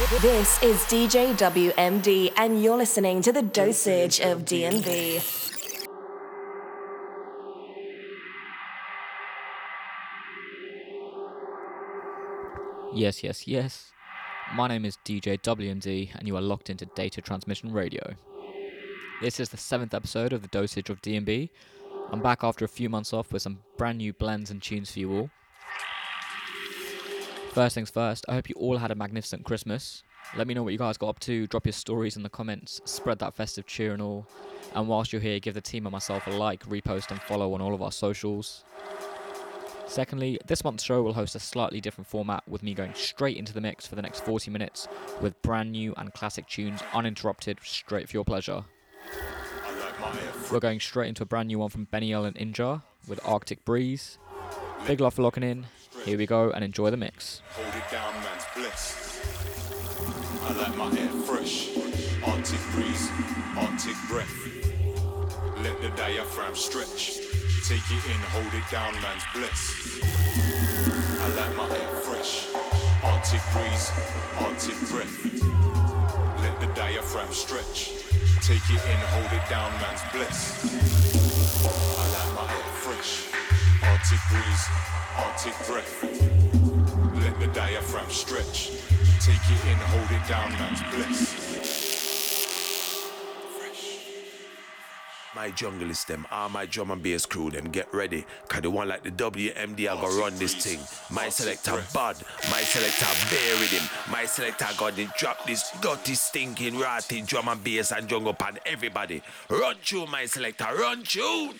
This is DJ WMD, and you're listening to the dosage of DNB. Yes, yes, yes. My name is DJ WMD, and you are locked into Data Transmission Radio. This is the seventh episode of the Dosage of DNB. I'm back after a few months off with some brand new blends and tunes for you all. First things first, I hope you all had a magnificent Christmas. Let me know what you guys got up to, drop your stories in the comments, spread that festive cheer and all. And whilst you're here, give the team and myself a like, repost, and follow on all of our socials. Secondly, this month's show will host a slightly different format with me going straight into the mix for the next 40 minutes with brand new and classic tunes uninterrupted, straight for your pleasure. We're going straight into a brand new one from Benny L and Inja with Arctic Breeze. Big love for locking in. Here we go and enjoy the mix. Hold it down, man's bliss. I like my air fresh. Arctic breeze, Arctic breath. Let the diaphragm stretch. Take it in, hold it down, man's bliss. I like my air fresh. Arctic breeze, Arctic breath. Let the diaphragm stretch. Take it in, hold it down, man's bliss. I like my air fresh. Arctic breeze, Arctic breath. Let the diaphragm stretch. Take it in, hold it down, man's bliss. My junglist them, all my drum and bass crew them, get ready. Cause the one like the WMD I go run this thing. My selector bad, my selector bear with him. My selector got to drop this dirty, stinking, rotting drum and bass and jungle pan everybody. Run tune, my selector, run tune.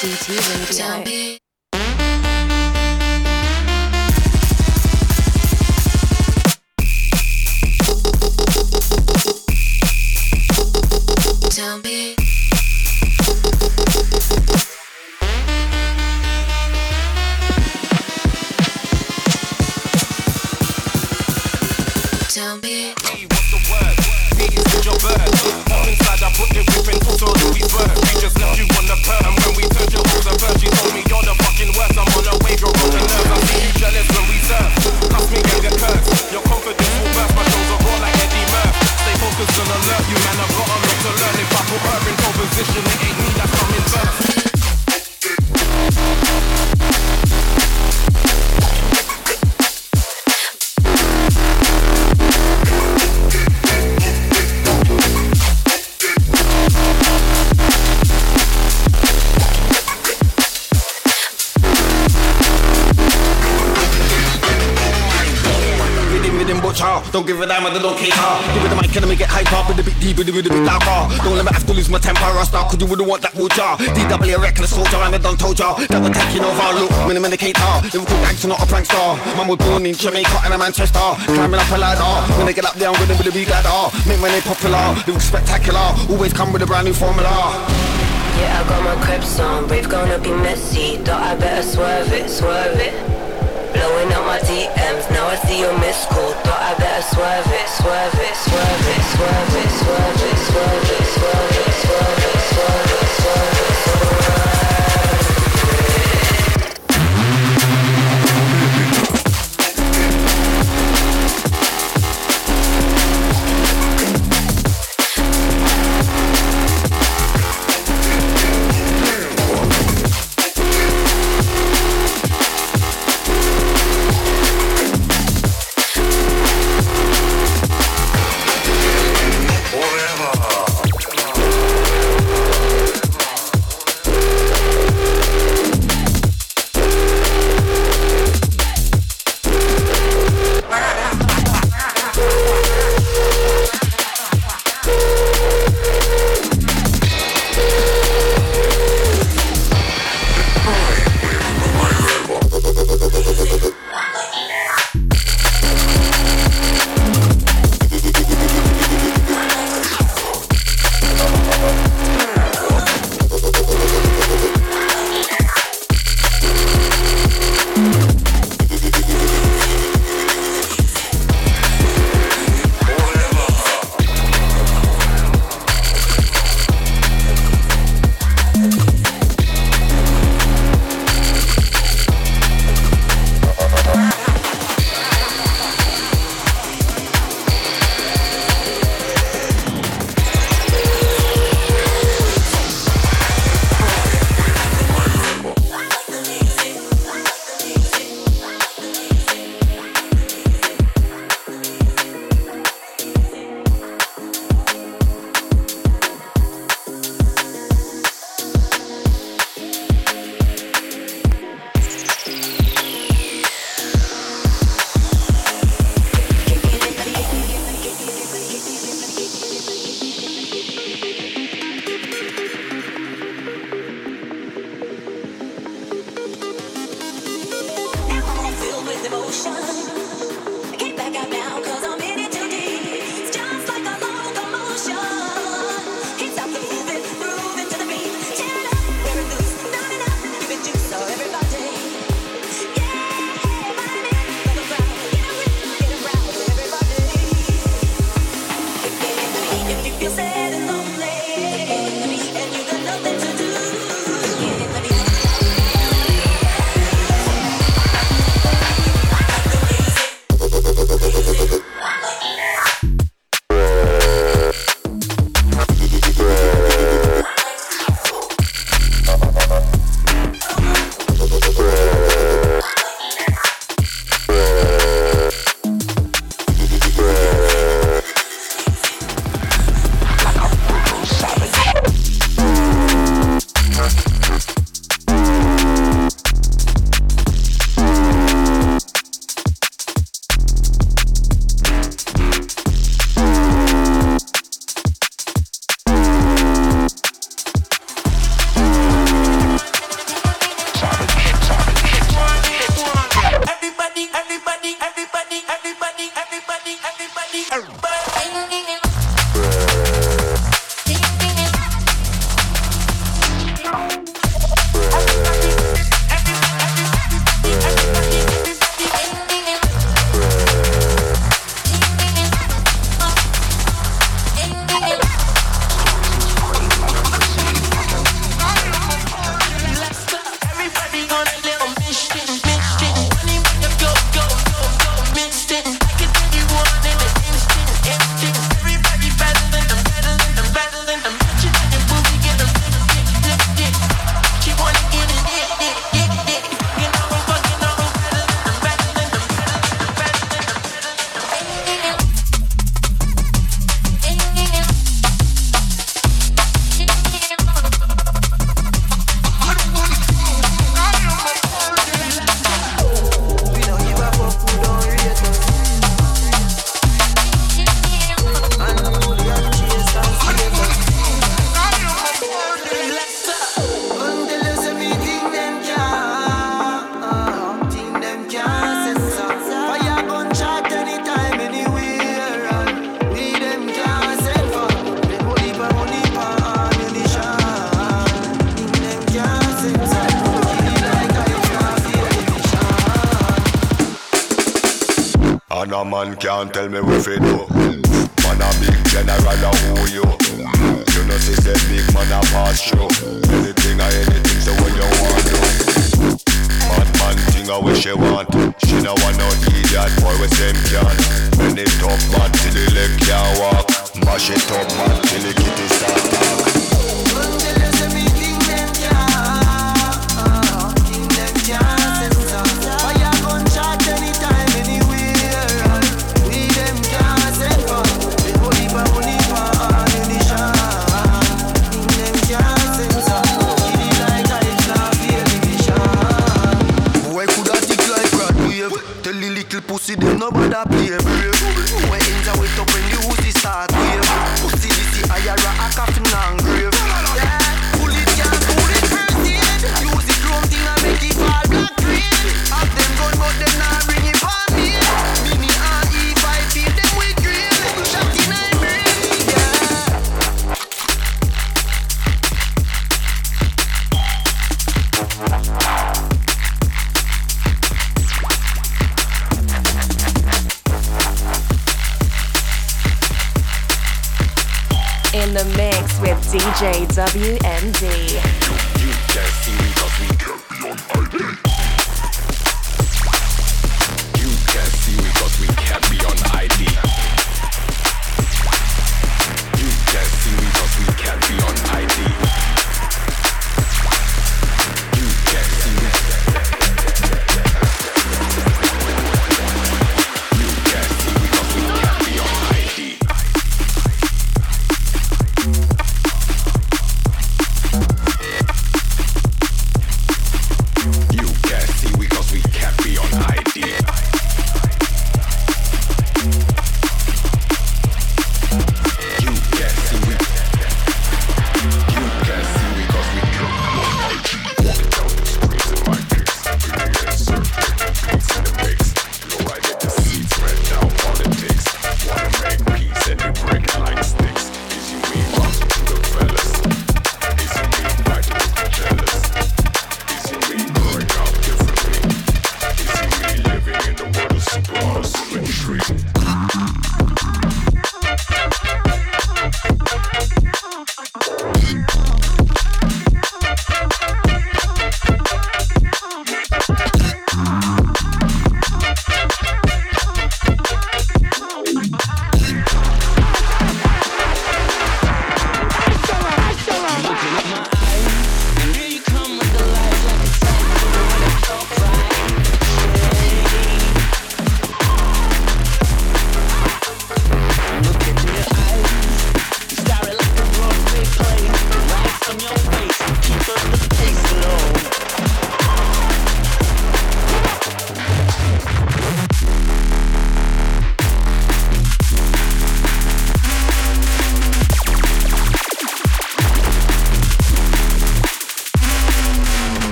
DT Radio. Don't give a damn, I don't care. Give it the mic and let me get hyper with a bit deeper, with a bit louder. Don't let me have to lose my temper or start, cause you wouldn't want that water. DW a reckless soldier, and I done told ya that we're taking over. Look, when I'm in the cater, Liverpool gangster, not a prankster. Mum was born in Jamaica and a Manchester. Climbing up a ladder. When they get up there, I'm gonna be the big ladder. Make my name popular, look spectacular. Always come with a brand new formula. Yeah, I got my crepes on, brave gonna be messy. Thought I better swerve it, swerve it. Blowing up my DMs, now I see your missed call. Thought I better swerve it, swerve it, swerve it, swerve it, swerve it, swerve it, swerve it, swerve it, swerve it, swerve it, out Don't tell me we fit silly little pussy, they no bother play brave. When ends I wait up when the Uzi start wave. Pussy this the IRA, I coffin and. JWMD.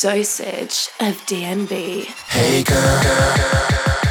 Dosage of DNB. Hey girl, girl, girl, Hey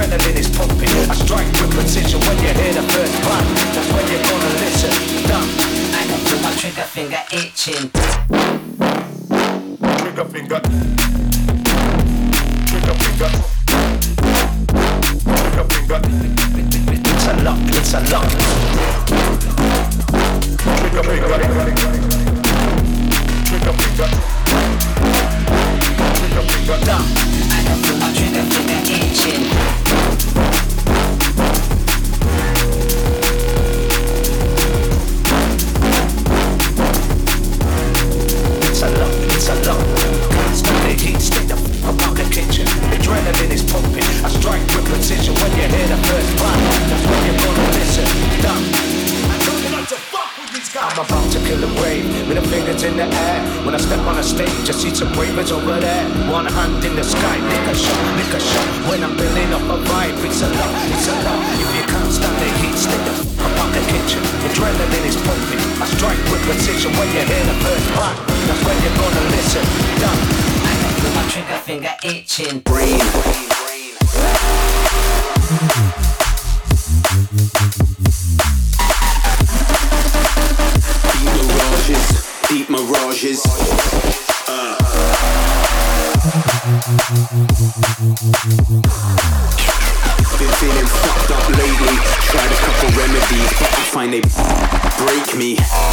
adrenaline is pumping. I strike with precision when you hear the first bang. That's when you're gonna listen. Dumb. I can feel my trigger finger itching. Trigger finger. Trigger finger. Trigger finger. It's a lock. It's a lock. Trigger finger. Trigger finger. Trigger finger. Go, go, go, go. I don't feel my trigger finger itching. stage. Just see some ravers over there. One hand in the sky. Make a shot, make a shot. When I'm building up a vibe, it's a lot, it's a lot. If you can't stand the heat, stay the fuck up the kitchen. Adrenaline is pumping. I strike with precision when you hear the first crack That's when you're gonna listen. Done. I got my trigger finger itching. Breathe. they break me.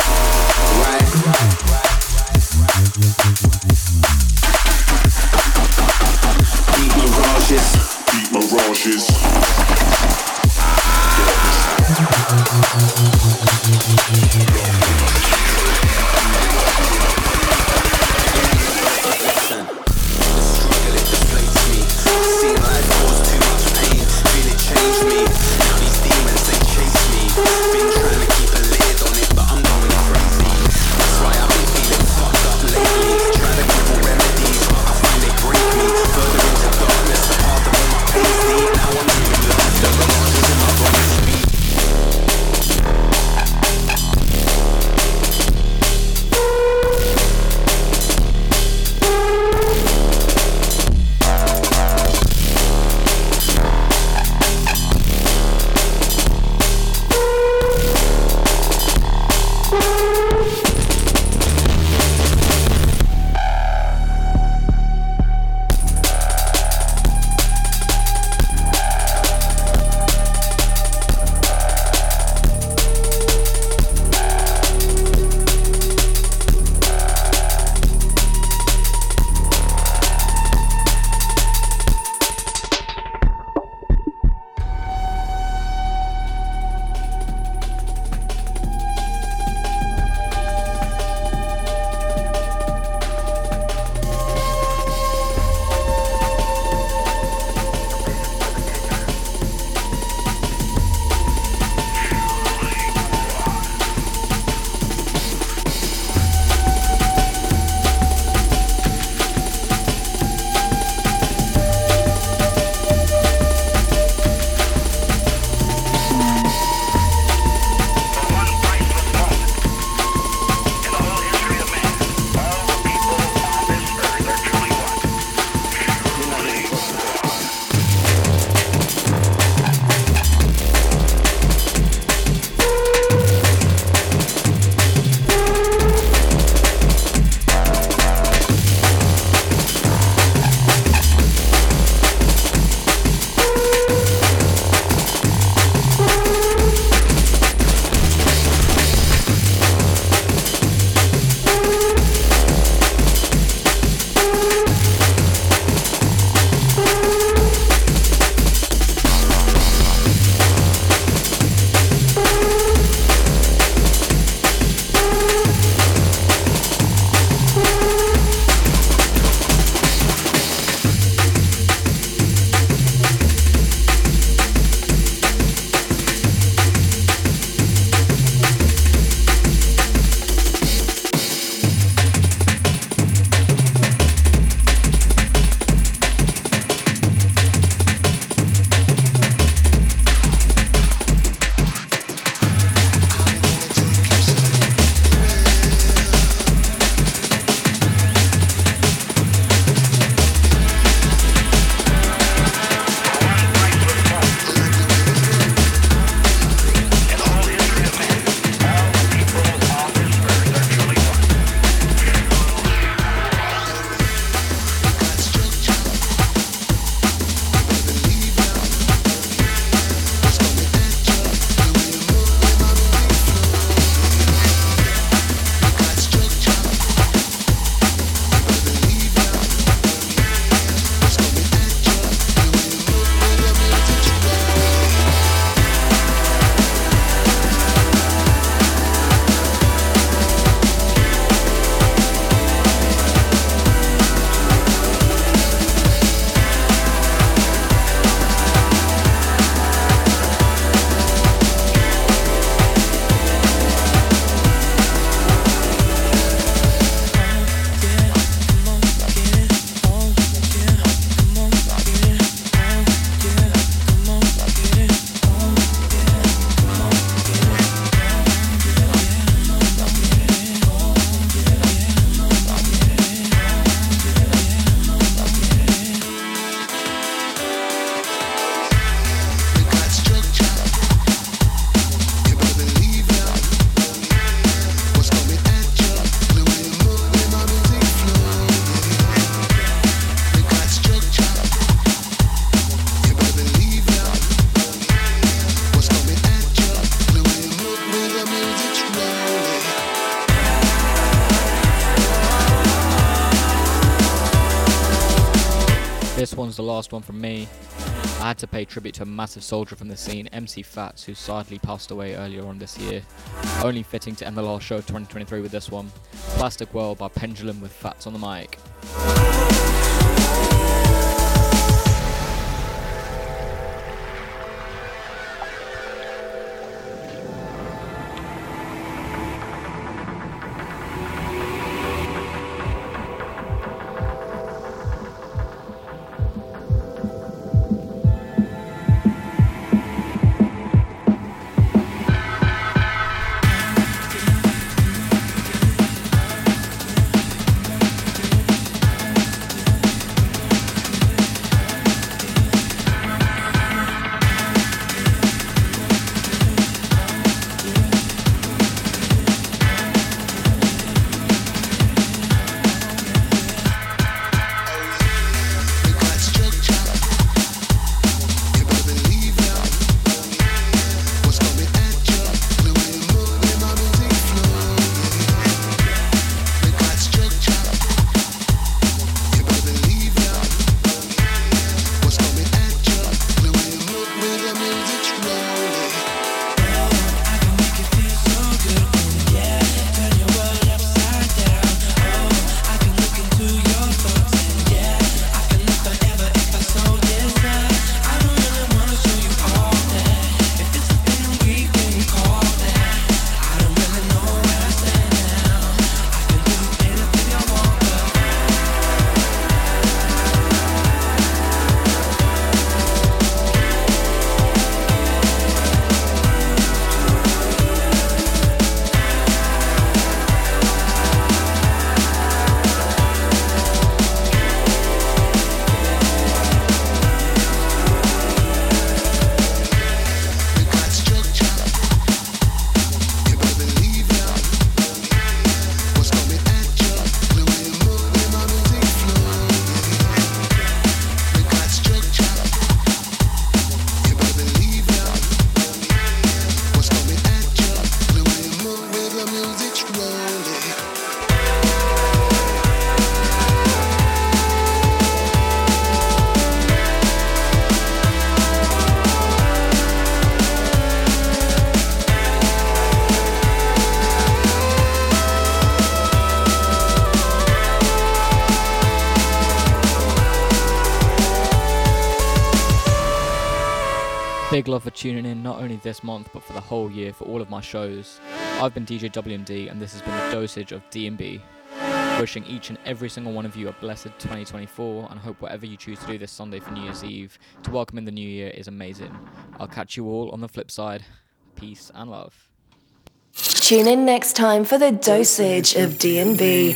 Last one from me. I had to pay tribute to a massive soldier from the scene, MC Fats, who sadly passed away earlier on this year. Only fitting to end the last show of 2023 with this one Plastic World by Pendulum with Fats on the mic. Love for tuning in not only this month but for the whole year for all of my shows. I've been DJ WMD and this has been the dosage of D&B. Wishing each and every single one of you a blessed 2024 and hope whatever you choose to do this Sunday for New Year's Eve to welcome in the new year is amazing. I'll catch you all on the flip side. Peace and love. Tune in next time for the dosage of D&B.